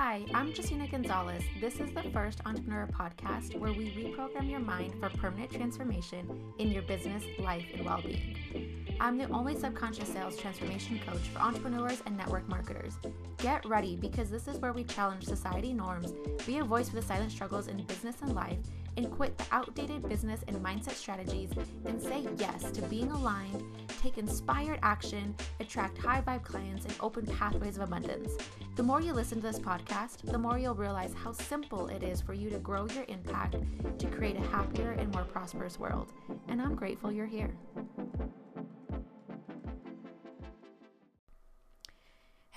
Hi, I'm Justina Gonzalez. This is the first entrepreneur podcast where we reprogram your mind for permanent transformation in your business, life, and well being. I'm the only subconscious sales transformation coach for entrepreneurs and network marketers. Get ready because this is where we challenge society norms, be a voice for the silent struggles in business and life, and quit the outdated business and mindset strategies and say yes to being aligned, take inspired action, attract high vibe clients, and open pathways of abundance. The more you listen to this podcast, the more you'll realize how simple it is for you to grow your impact to create a happier and more prosperous world. And I'm grateful you're here.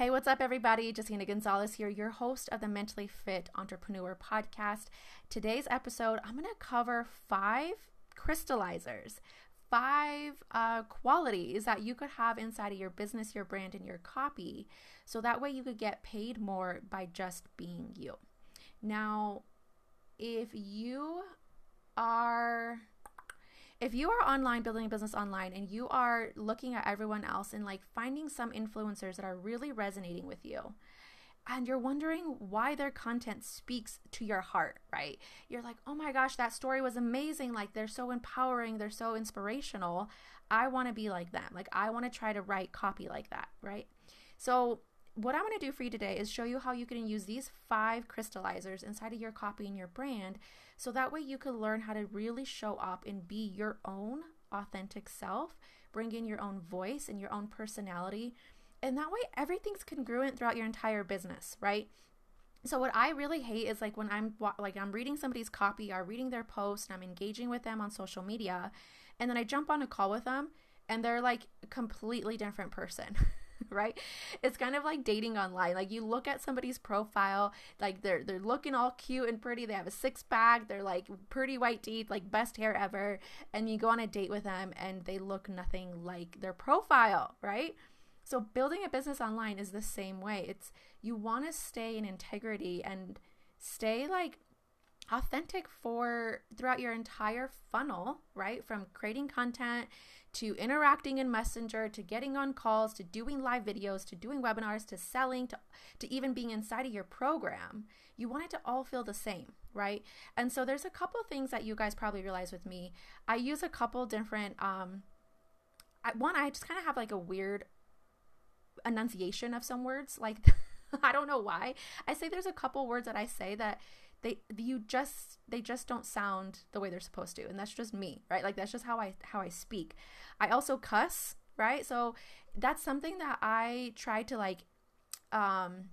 Hey, what's up, everybody? Justina Gonzalez here, your host of the Mentally Fit Entrepreneur podcast. Today's episode, I'm going to cover five crystallizers, five uh, qualities that you could have inside of your business, your brand, and your copy. So that way you could get paid more by just being you. Now, if you are if you are online building a business online and you are looking at everyone else and like finding some influencers that are really resonating with you and you're wondering why their content speaks to your heart, right? You're like, oh my gosh, that story was amazing. Like, they're so empowering, they're so inspirational. I want to be like them. Like, I want to try to write copy like that, right? So, what I'm to do for you today is show you how you can use these five crystallizers inside of your copy and your brand so that way you can learn how to really show up and be your own authentic self, bring in your own voice and your own personality. And that way everything's congruent throughout your entire business, right? So what I really hate is like when I'm like I'm reading somebody's copy or reading their post and I'm engaging with them on social media and then I jump on a call with them and they're like completely different person. right? It's kind of like dating online. Like you look at somebody's profile, like they're they're looking all cute and pretty. They have a six pack. They're like pretty white teeth, like best hair ever. And you go on a date with them, and they look nothing like their profile, right? So building a business online is the same way. It's you want to stay in integrity and stay like authentic for throughout your entire funnel, right? From creating content to interacting in Messenger, to getting on calls, to doing live videos, to doing webinars, to selling, to, to even being inside of your program, you want it to all feel the same, right? And so there's a couple things that you guys probably realize with me. I use a couple different, um, I, one, I just kind of have like a weird enunciation of some words. Like, I don't know why. I say there's a couple words that I say that they you just they just don't sound the way they're supposed to and that's just me right like that's just how i how i speak i also cuss right so that's something that i try to like um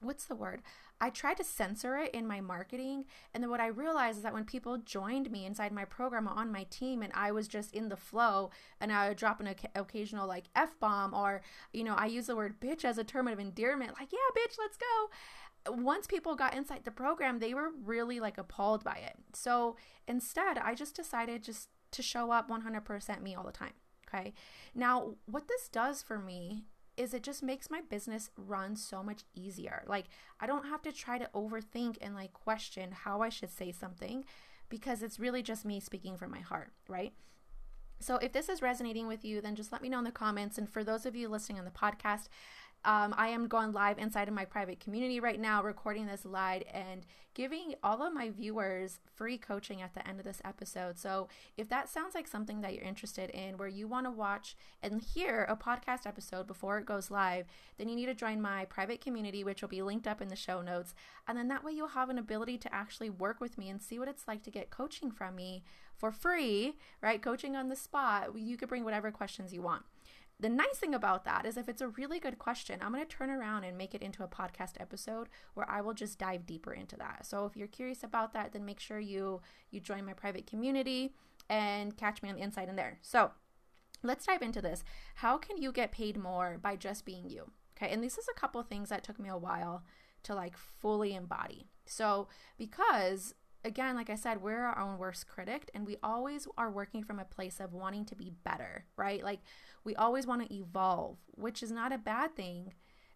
what's the word I tried to censor it in my marketing. And then what I realized is that when people joined me inside my program on my team and I was just in the flow and I would drop an occasional like F bomb or, you know, I use the word bitch as a term of endearment, like, yeah, bitch, let's go once people got inside the program, they were really like appalled by it. So instead, I just decided just to show up 100% me all the time. Okay. Now, what this does for me is it just makes my business run so much easier. Like, I don't have to try to overthink and like question how I should say something because it's really just me speaking from my heart, right? So, if this is resonating with you, then just let me know in the comments. And for those of you listening on the podcast, um, I am going live inside of my private community right now, recording this live and giving all of my viewers free coaching at the end of this episode. So, if that sounds like something that you're interested in, where you want to watch and hear a podcast episode before it goes live, then you need to join my private community, which will be linked up in the show notes. And then that way you'll have an ability to actually work with me and see what it's like to get coaching from me for free, right? Coaching on the spot. You could bring whatever questions you want the nice thing about that is if it's a really good question, I'm going to turn around and make it into a podcast episode where I will just dive deeper into that. So if you're curious about that, then make sure you you join my private community and catch me on the inside in there. So, let's dive into this. How can you get paid more by just being you? Okay? And this is a couple things that took me a while to like fully embody. So, because again, like I said, we're our own worst critic and we always are working from a place of wanting to be better, right? Like we always want to evolve, which is not a bad thing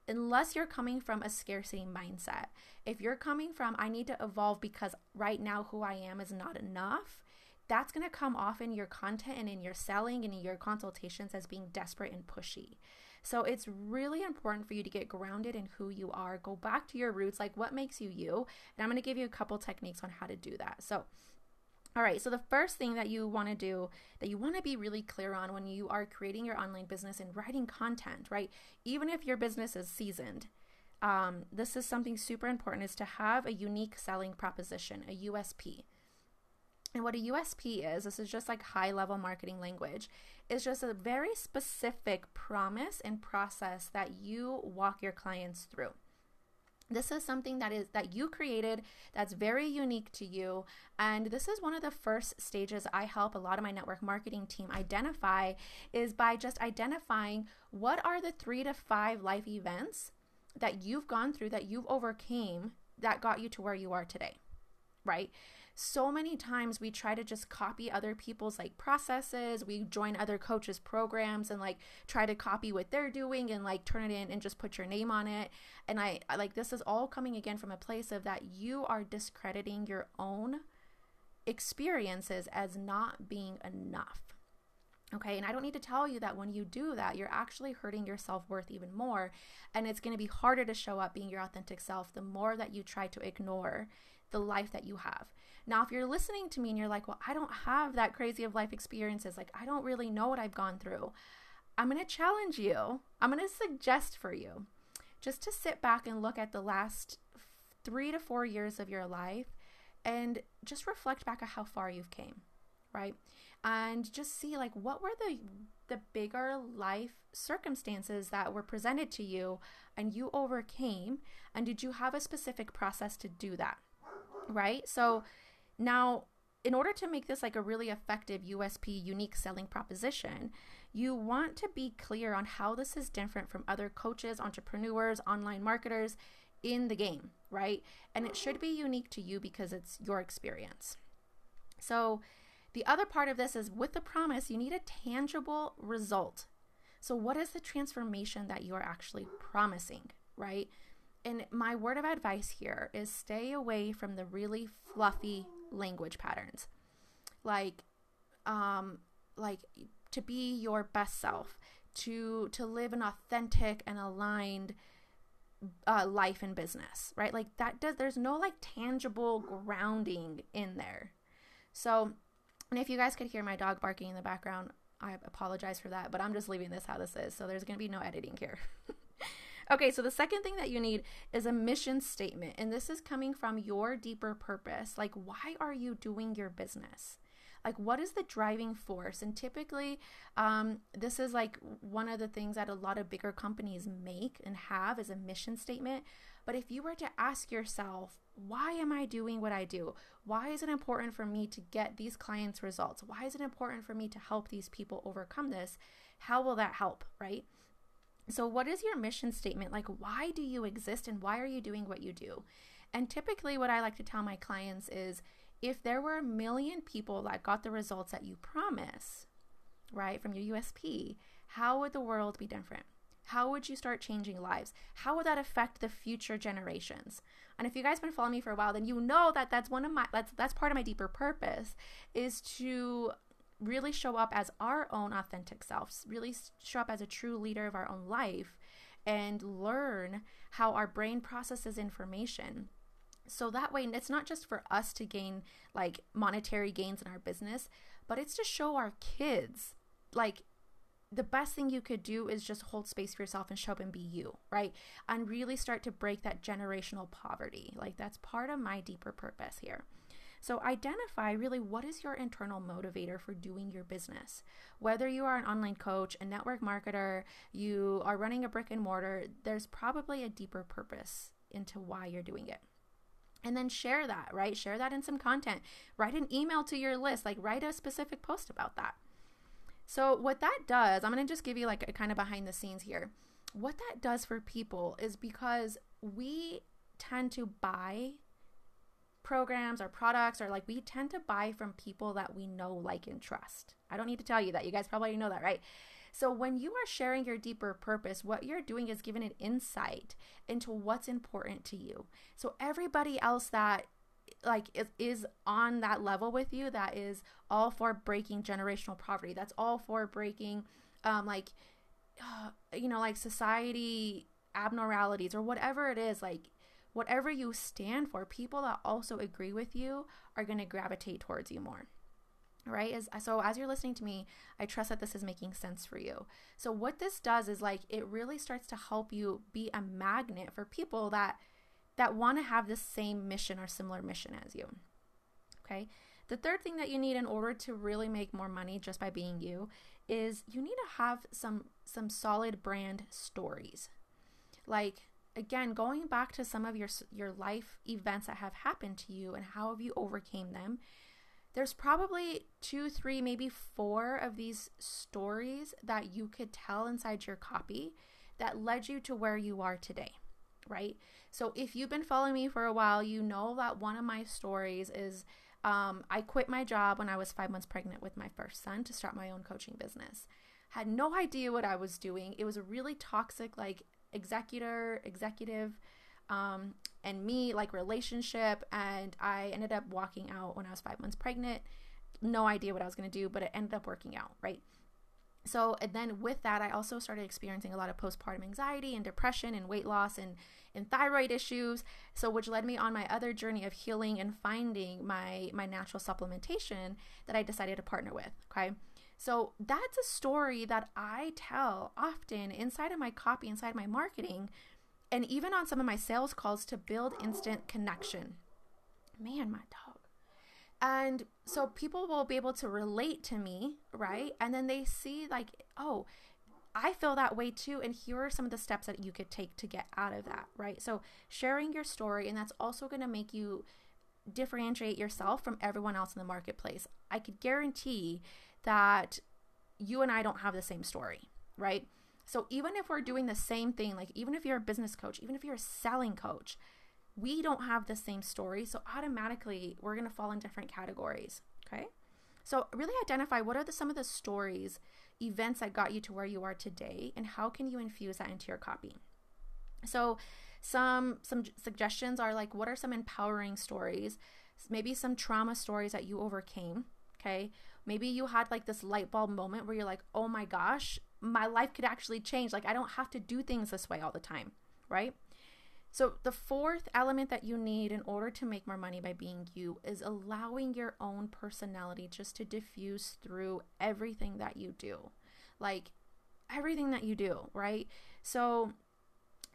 unless you're coming from a scarcity mindset. If you're coming from, I need to evolve because right now who I am is not enough, that's going to come off in your content and in your selling and in your consultations as being desperate and pushy. So it's really important for you to get grounded in who you are. Go back to your roots, like what makes you you. And I'm going to give you a couple techniques on how to do that. So, all right, so the first thing that you want to do, that you want to be really clear on when you are creating your online business and writing content, right? Even if your business is seasoned, um, this is something super important is to have a unique selling proposition, a USP. And what a USP is, this is just like high level marketing language, is just a very specific promise and process that you walk your clients through. This is something that is that you created that's very unique to you and this is one of the first stages I help a lot of my network marketing team identify is by just identifying what are the 3 to 5 life events that you've gone through that you've overcame that got you to where you are today. Right? so many times we try to just copy other people's like processes we join other coaches programs and like try to copy what they're doing and like turn it in and just put your name on it and i like this is all coming again from a place of that you are discrediting your own experiences as not being enough Okay, and I don't need to tell you that when you do that, you're actually hurting your self worth even more. And it's going to be harder to show up being your authentic self the more that you try to ignore the life that you have. Now, if you're listening to me and you're like, well, I don't have that crazy of life experiences, like, I don't really know what I've gone through, I'm going to challenge you. I'm going to suggest for you just to sit back and look at the last three to four years of your life and just reflect back at how far you've came right and just see like what were the the bigger life circumstances that were presented to you and you overcame and did you have a specific process to do that right so now, in order to make this like a really effective USP unique selling proposition, you want to be clear on how this is different from other coaches, entrepreneurs, online marketers in the game, right? And it should be unique to you because it's your experience. So, the other part of this is with the promise, you need a tangible result. So, what is the transformation that you're actually promising, right? And my word of advice here is stay away from the really fluffy language patterns. Like um like to be your best self to to live an authentic and aligned uh, life and business right? Like that does there's no like tangible grounding in there. So and if you guys could hear my dog barking in the background i apologize for that but i'm just leaving this how this is. So there's going to be no editing here Okay, so the second thing that you need is a mission statement. And this is coming from your deeper purpose. Like, why are you doing your business? Like, what is the driving force? And typically, um, this is like one of the things that a lot of bigger companies make and have as a mission statement. But if you were to ask yourself, why am I doing what I do? Why is it important for me to get these clients' results? Why is it important for me to help these people overcome this? How will that help, right? So, what is your mission statement? Like, why do you exist and why are you doing what you do? And typically, what I like to tell my clients is if there were a million people that got the results that you promise, right, from your USP, how would the world be different? How would you start changing lives? How would that affect the future generations? And if you guys have been following me for a while, then you know that that's one of my that's that's part of my deeper purpose is to really show up as our own authentic selves, really show up as a true leader of our own life and learn how our brain processes information. So that way, it's not just for us to gain like monetary gains in our business, but it's to show our kids like the best thing you could do is just hold space for yourself and show up and be you, right? And really start to break that generational poverty. Like that's part of my deeper purpose here. So identify really what is your internal motivator for doing your business. Whether you are an online coach, a network marketer, you are running a brick and mortar, there's probably a deeper purpose into why you're doing it and then share that, right? Share that in some content. Write an email to your list, like write a specific post about that. So, what that does, I'm going to just give you like a kind of behind the scenes here. What that does for people is because we tend to buy programs or products or like we tend to buy from people that we know, like, and trust. I don't need to tell you that. You guys probably know that, right? So when you are sharing your deeper purpose, what you're doing is giving an insight into what's important to you. So everybody else that like is, is on that level with you that is all for breaking generational poverty that's all for breaking um like uh, you know, like society abnormalities or whatever it is, like whatever you stand for, people that also agree with you are going to gravitate towards you more. Right? As, so, as you're listening to me, I trust that this is making sense for you. So, what this does is like it really starts to help you be a magnet for people that that want to have the same mission or similar mission as you. Okay. The third thing that you need in order to really make more money just by being you is you need to have some some solid brand stories. Like again, going back to some of your your life events that have happened to you and how have you overcame them. There's probably two, three, maybe four of these stories that you could tell inside your copy that led you to where you are today, right? So if you've been following me for a while, you know that one of my stories is um, I quit my job when I was five months pregnant with my first son to start my own coaching business. Had no idea what I was doing. It was a really toxic, like executor, executive, um, and me like relationship. And I ended up walking out when I was five months pregnant. No idea what I was going to do, but it ended up working out, right? So, and then with that, I also started experiencing a lot of postpartum anxiety and depression and weight loss and, and thyroid issues. So, which led me on my other journey of healing and finding my, my natural supplementation that I decided to partner with. Okay. So, that's a story that I tell often inside of my copy, inside my marketing, and even on some of my sales calls to build instant connection. Man, my dog. And so people will be able to relate to me, right? And then they see, like, oh, I feel that way too. And here are some of the steps that you could take to get out of that, right? So sharing your story, and that's also going to make you differentiate yourself from everyone else in the marketplace. I could guarantee that you and I don't have the same story, right? So even if we're doing the same thing, like even if you're a business coach, even if you're a selling coach, we don't have the same story. So automatically we're going to fall in different categories. Okay. So really identify what are the, some of the stories, events that got you to where you are today, and how can you infuse that into your copy? So some some suggestions are like what are some empowering stories maybe some trauma stories that you overcame okay maybe you had like this light bulb moment where you're like oh my gosh my life could actually change like i don't have to do things this way all the time right so, the fourth element that you need in order to make more money by being you is allowing your own personality just to diffuse through everything that you do. Like everything that you do, right? So,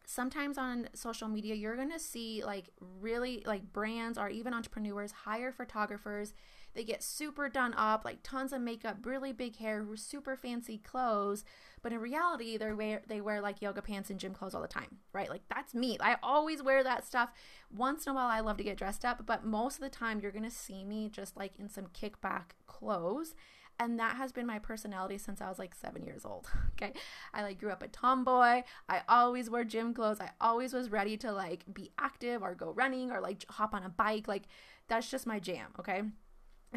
sometimes on social media, you're to see like really like brands or even entrepreneurs hire photographers they get super done up, like tons of makeup, really big hair, super fancy clothes. But in reality, they wear they wear like yoga pants and gym clothes all the time, right? Like that's me. I always wear that stuff. Once in a while, I love to get dressed up, but most of the time, you're gonna see me just like in some kickback clothes and that has been my personality since I was like seven years old. Okay. I like grew up a tomboy. I always wore gym clothes. I always was ready to like be active or go running or like hop on a bike. Like that's just my jam. Okay.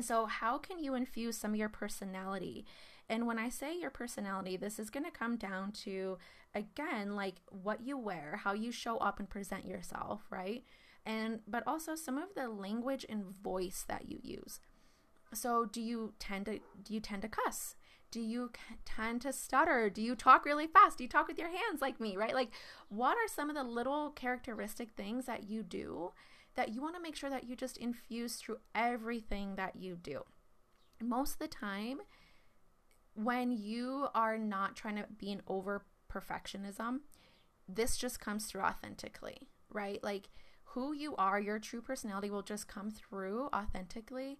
So, how can you infuse some of your personality? And when I say your personality, this is going to come down to, again, like what you wear, how you show up and present yourself, right? And, but also some of the language and voice that you use. So, do you tend to, do you tend to cuss? Do you tend to stutter? Do you talk really fast? Do you talk with your hands like me, right? Like, what are some of the little characteristic things that you do that you want to make sure that you just infuse through everything that you do. Most of the time, when you are not trying to be an over perfectionism, this just comes through authentically, right? Like who you are, your true personality will just come through authentically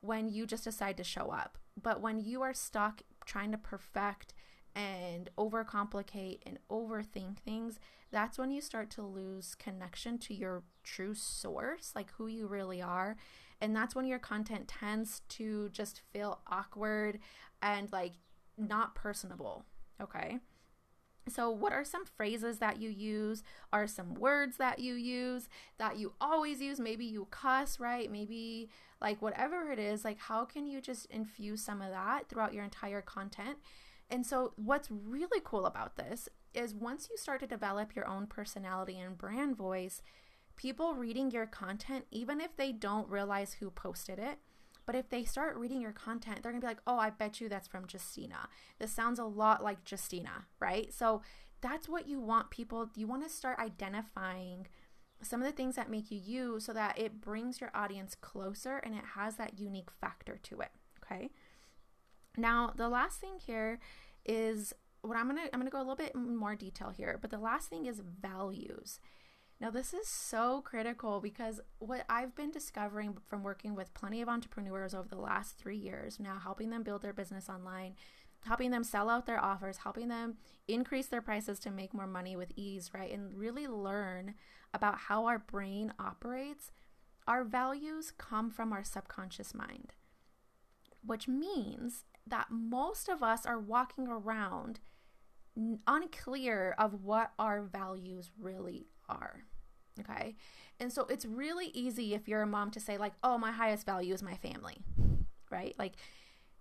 when you just decide to show up. But when you are stuck trying to perfect and overcomplicate and overthink things, that's when you start to lose connection to your true source, like who you really are. And that's when your content tends to just feel awkward and like not personable. Okay. So, what are some phrases that you use? Are some words that you use that you always use? Maybe you cuss, right? Maybe like whatever it is, like how can you just infuse some of that throughout your entire content? And so, what's really cool about this is once you start to develop your own personality and brand voice, people reading your content, even if they don't realize who posted it, But if they start reading your content, they're to be like, oh, I bet you that's from Justina. This sounds a lot like Justina, right? So that's what you want people, you want to start identifying some of the things that make you you so that it brings your audience closer and it has that unique factor to it. Okay. Now, the last thing here is what I'm going to I'm going to go a little bit more detail here, but the last thing is values. Now, this is so critical because what I've been discovering from working with plenty of entrepreneurs over the last 3 years, now helping them build their business online, helping them sell out their offers, helping them increase their prices to make more money with ease, right? And really learn about how our brain operates, our values come from our subconscious mind, which means that most of us are walking around unclear of what our values really are. Okay. And so it's really easy if you're a mom to say, like, oh, my highest value is my family, right? Like,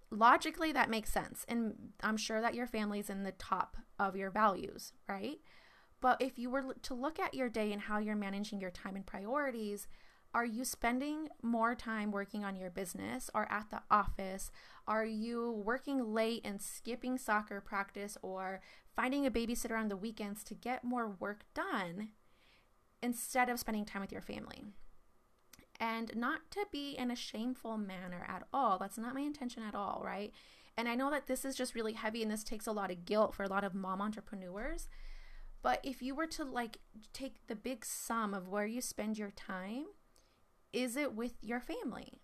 logically, that makes sense. And I'm sure that your family's in the top of your values, right? But if you were to look at your day and how you're managing your time and priorities, are you spending more time working on your business or at the office? Are you working late and skipping soccer practice or finding a babysitter on the weekends to get more work done instead of spending time with your family? And not to be in a shameful manner at all. That's not my intention at all, right? And I know that this is just really heavy and this takes a lot of guilt for a lot of mom entrepreneurs. But if you were to like take the big sum of where you spend your time, is it with your family?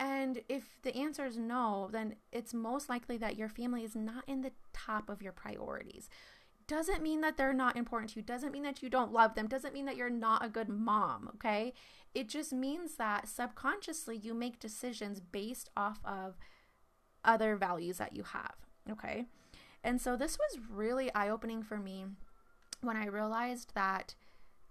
And if the answer is no, then it's most likely that your family is not in the top of your priorities. Doesn't mean that they're not important to you, doesn't mean that you don't love them, doesn't mean that you're not a good mom, okay? It just means that subconsciously you make decisions based off of other values that you have, okay? And so this was really eye opening for me when I realized that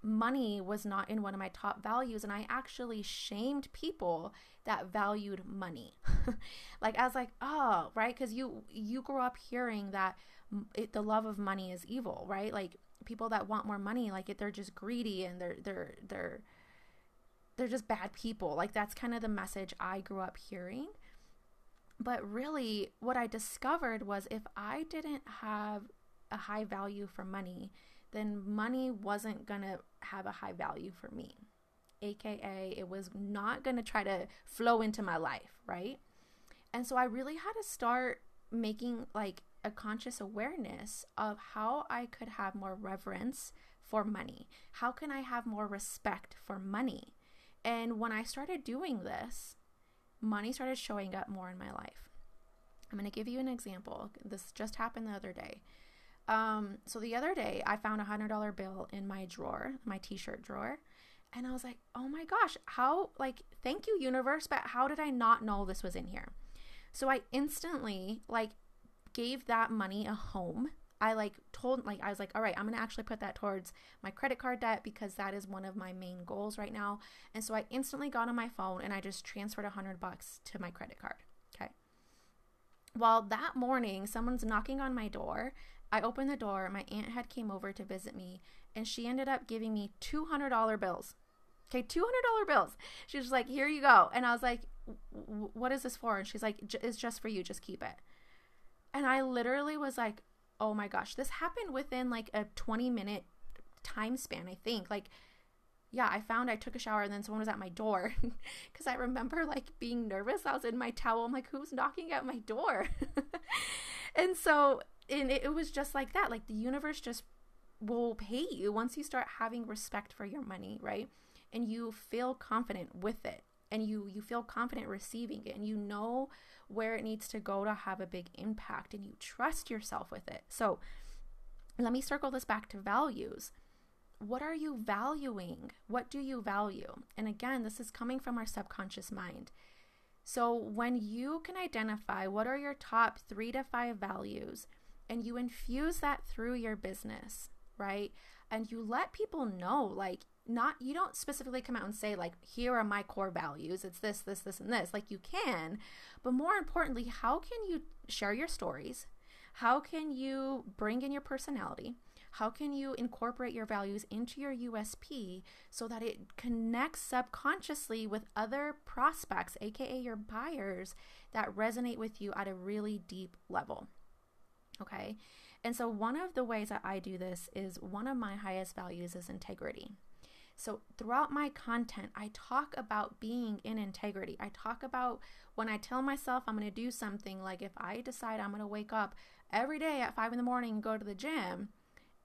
money was not in one of my top values and I actually shamed people that valued money. like I was like, "Oh, right, cuz you you grew up hearing that it, the love of money is evil, right? Like people that want more money, like it, they're just greedy and they're they're they're they're just bad people. Like that's kind of the message I grew up hearing. But really, what I discovered was if I didn't have a high value for money, then money wasn't going to have a high value for me. AKA, it was not going to try to flow into my life, right? And so I really had to start making like a conscious awareness of how I could have more reverence for money. How can I have more respect for money? And when I started doing this, money started showing up more in my life. I'm going to give you an example. This just happened the other day. Um, so the other day, I found a hundred dollar bill in my drawer, my t-shirt drawer, and I was like, "Oh my gosh, how like thank you universe, but how did I not know this was in here?" So I instantly like gave that money a home. I like told like I was like, "All right, I'm going to actually put that towards my credit card debt because that is one of my main goals right now." And so I instantly got on my phone and I just transferred a 100 bucks to my credit card. Okay. Well, that morning, someone's knocking on my door I opened the door. My aunt had came over to visit me, and she ended up giving me two hundred dollar bills. Okay, two hundred dollar bills. She was like, "Here you go," and I was like, "What is this for?" And she's like, "It's just for you. Just keep it." And I literally was like, "Oh my gosh!" This happened within like a twenty minute time span. I think like yeah, I found I took a shower and then someone was at my door because I remember like being nervous. I was in my towel. I'm like, who's knocking at my door? and so and it, it was just like that like the universe just will pay you once you start having respect for your money right? And you feel confident with it and you you feel confident receiving it and you know where it needs to go to have a big impact and you trust yourself with it. So let me circle this back to values. What are you valuing? What do you value? And again this is coming from our subconscious mind. So when you can identify what are your top 3 to 5 values and you infuse that through your business, right? And you let people know, like, not, you don't specifically come out and say, like, here are my core values. It's this, this, this, and this. Like, you can. But more importantly, how can you share your stories? How can you bring in your personality? How can you incorporate your values into your USP so that it connects subconsciously with other prospects, aka your buyers, that resonate with you at a really deep level? Okay. And so, one of the ways that I do this is one of my highest values is integrity. So, throughout my content, I talk about being in integrity. I talk about when I tell myself I'm going to do something, like if I decide I'm going to wake up every day at five in the morning and go to the gym,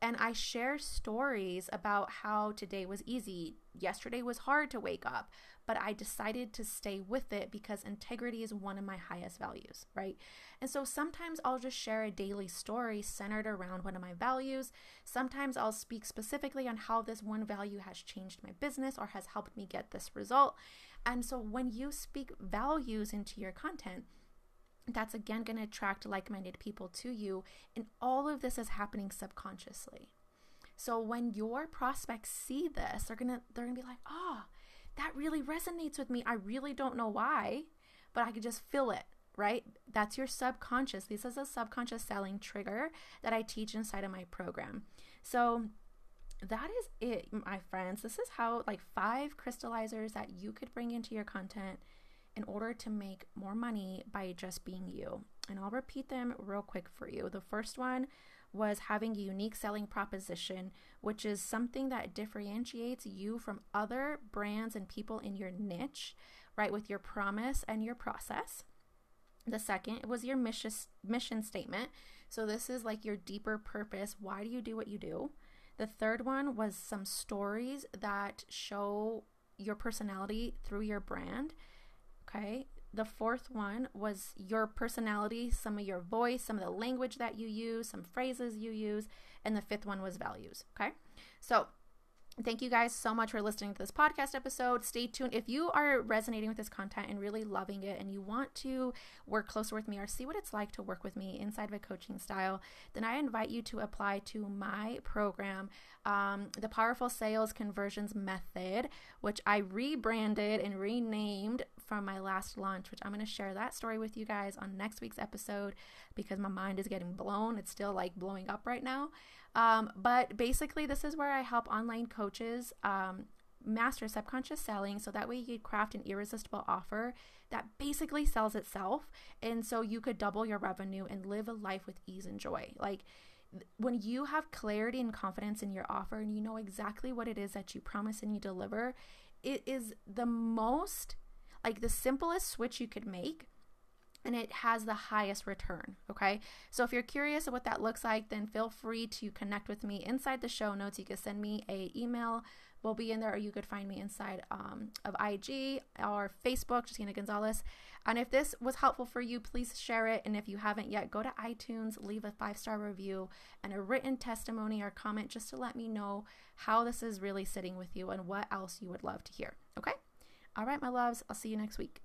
and I share stories about how today was easy. Yesterday was hard to wake up, but I decided to stay with it because integrity is one of my highest values, right? And so sometimes I'll just share a daily story centered around one of my values. Sometimes I'll speak specifically on how this one value has changed my business or has helped me get this result. And so when you speak values into your content, that's again going to attract like minded people to you. And all of this is happening subconsciously. So when your prospects see this, they're gonna they're gonna be like, oh, that really resonates with me. I really don't know why, but I could just feel it, right? That's your subconscious. This is a subconscious selling trigger that I teach inside of my program. So that is it, my friends. This is how like five crystallizers that you could bring into your content in order to make more money by just being you. And I'll repeat them real quick for you. The first one was having a unique selling proposition, which is something that differentiates you from other brands and people in your niche, right? With your promise and your process. The second was your mission mission statement. So this is like your deeper purpose. Why do you do what you do? The third one was some stories that show your personality through your brand. Okay. The fourth one was your personality, some of your voice, some of the language that you use, some phrases you use. And the fifth one was values. Okay. So Thank you guys so much for listening to this podcast episode. Stay tuned. If you are resonating with this content and really loving it and you want to work closer with me or see what it's like to work with me inside of a coaching style, then I invite you to apply to my program, um, the Powerful Sales Conversions Method, which I rebranded and renamed from my last launch, which I'm going to share that story with you guys on next week's episode because my mind is getting blown. It's still like blowing up right now. Um, but basically, this is where I help online coaches um, master subconscious selling so that way you craft an irresistible offer that basically sells itself. And so you could double your revenue and live a life with ease and joy. Like, when you have clarity and confidence in your offer and you know exactly what it is that you promise and you deliver, it is the most like the simplest switch you could make and it has the highest return. Okay. So if you're curious of what that looks like, then feel free to connect with me inside the show notes. You can send me a email. We'll be in there, or you could find me inside um, of IG or Facebook, Justina Gonzalez. And if this was helpful for you, please share it. And if you haven't yet, go to iTunes, leave a five star review and a written testimony or comment just to let me know how this is really sitting with you and what else you would love to hear. Okay. All right, my loves. I'll see you next week.